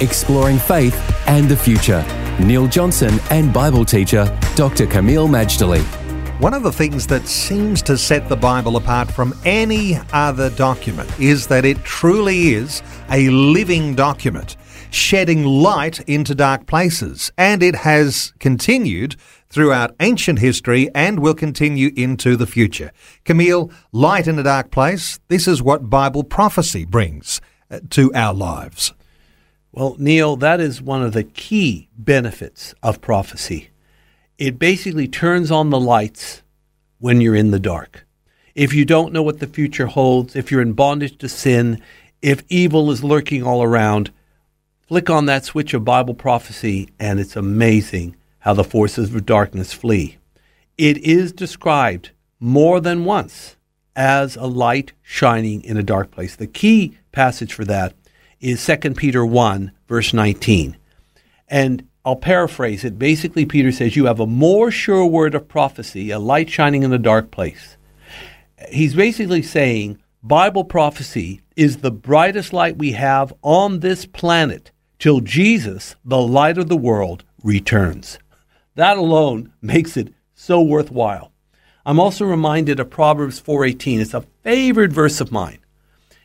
exploring faith and the future. Neil Johnson and Bible teacher Dr. Kameel Majdali. One of the things that seems to set the Bible apart from any other document is that it truly is a living document, shedding light into dark places. And it has continued throughout ancient history and will continue into the future. Kameel, light in a dark place, this is what Bible prophecy brings uh, to our lives. Well, Neil, that is one of the key benefits of prophecy. It basically turns on the lights when you're in the dark. If you don't know what the future holds, if you're in bondage to sin, if evil is lurking all around, flick on that switch of Bible prophecy, and it's amazing how the forces of darkness flee. It is described more than once as a light shining in a dark place. The key passage for that is 2 Peter 1, verse 19. And I'll paraphrase it. Basically, Peter says, You have a more sure word of prophecy, a light shining in a dark place. He's basically saying Bible prophecy is the brightest light we have on this planet till Jesus, the light of the world, returns. That alone makes it so worthwhile. I'm also reminded of Proverbs 4:18. It's a favorite verse of mine.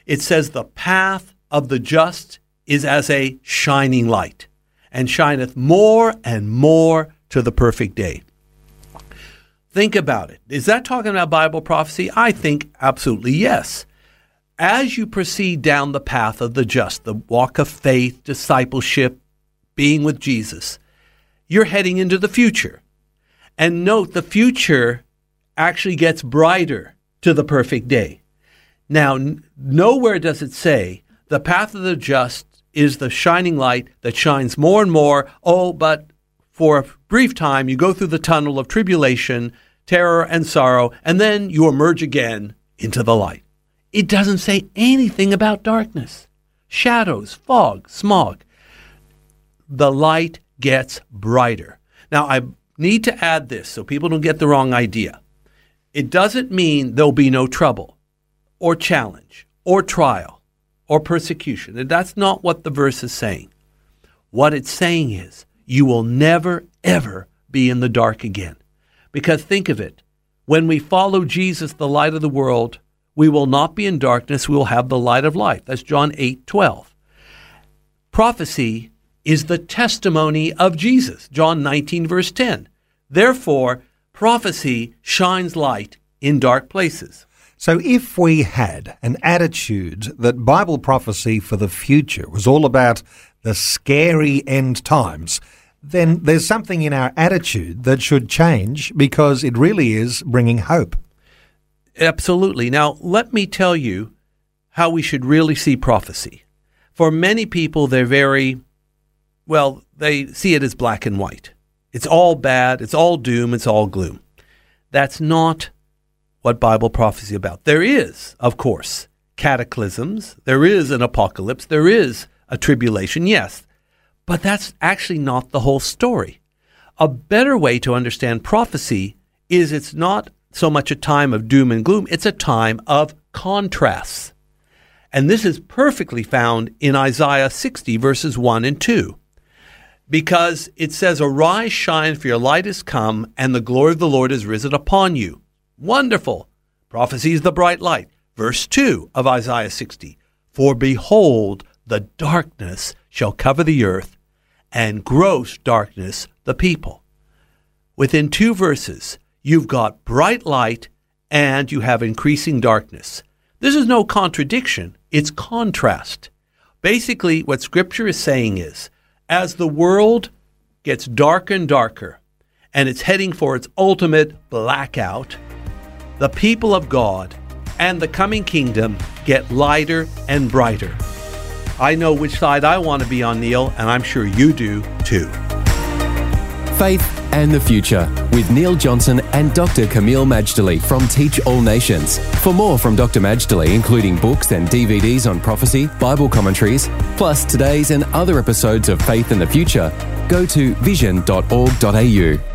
It says the path of the just is as a shining light, and shineth more and more to the perfect day. Think about it. Is that talking about Bible prophecy? I think absolutely yes. As you proceed down the path of the just, the walk of faith, discipleship, being with Jesus, you're heading into the future. And note the future actually gets brighter to the perfect day. Now, nowhere does it say the path of the just is the shining light that shines more and more. Oh, but for a brief time, you go through the tunnel of tribulation, terror, and sorrow, and then you emerge again into the light. It doesn't say anything about darkness, shadows, fog, smog. The light gets brighter. Now, I need to add this so people don't get the wrong idea. It doesn't mean there'll be no trouble or challenge or trial or persecution. And that's not what the verse is saying. What it's saying is, you will never, ever be in the dark again. Because think of it when we follow Jesus, the light of the world, we will not be in darkness, we will have the light of life. That's John 8 12. Prophecy is the testimony of Jesus, John 19, verse 10. Therefore, prophecy shines light in dark places. So, if we had an attitude that Bible prophecy for the future was all about the scary end times, then there's something in our attitude that should change because it really is bringing hope. Absolutely. Now, let me tell you how we should really see prophecy. For many people, they're very, well, they see it as black and white. It's all bad, it's all doom, it's all gloom. That's not what Bible prophecy about. There is, of course, cataclysms. There is an apocalypse. There is a tribulation, yes. But that's actually not the whole story. A better way to understand prophecy is it's not so much a time of doom and gloom, it's a time of contrasts. And this is perfectly found in Isaiah 60, verses 1 and 2. Because it says, Arise, shine, for your light is come, and the glory of the Lord is risen upon you. Wonderful. Prophecy is the bright light. Verse 2 of Isaiah 60 For behold, the darkness shall cover the earth, and gross darkness the people. Within two verses, you've got bright light and you have increasing darkness. This is no contradiction, it's contrast. Basically, what Scripture is saying is as the world gets darker and darker, and it's heading for its ultimate blackout, the people of God and the coming kingdom get lighter and brighter. I know which side I want to be on, Neil, and I'm sure you do too. Faith and the Future with Neil Johnson and Dr. Kameel Majdali from Teach All Nations. For more from Dr. Majdali, including books and DVDs on prophecy, Bible commentaries, plus today's and other episodes of Faith and the Future, go to vision.org.au.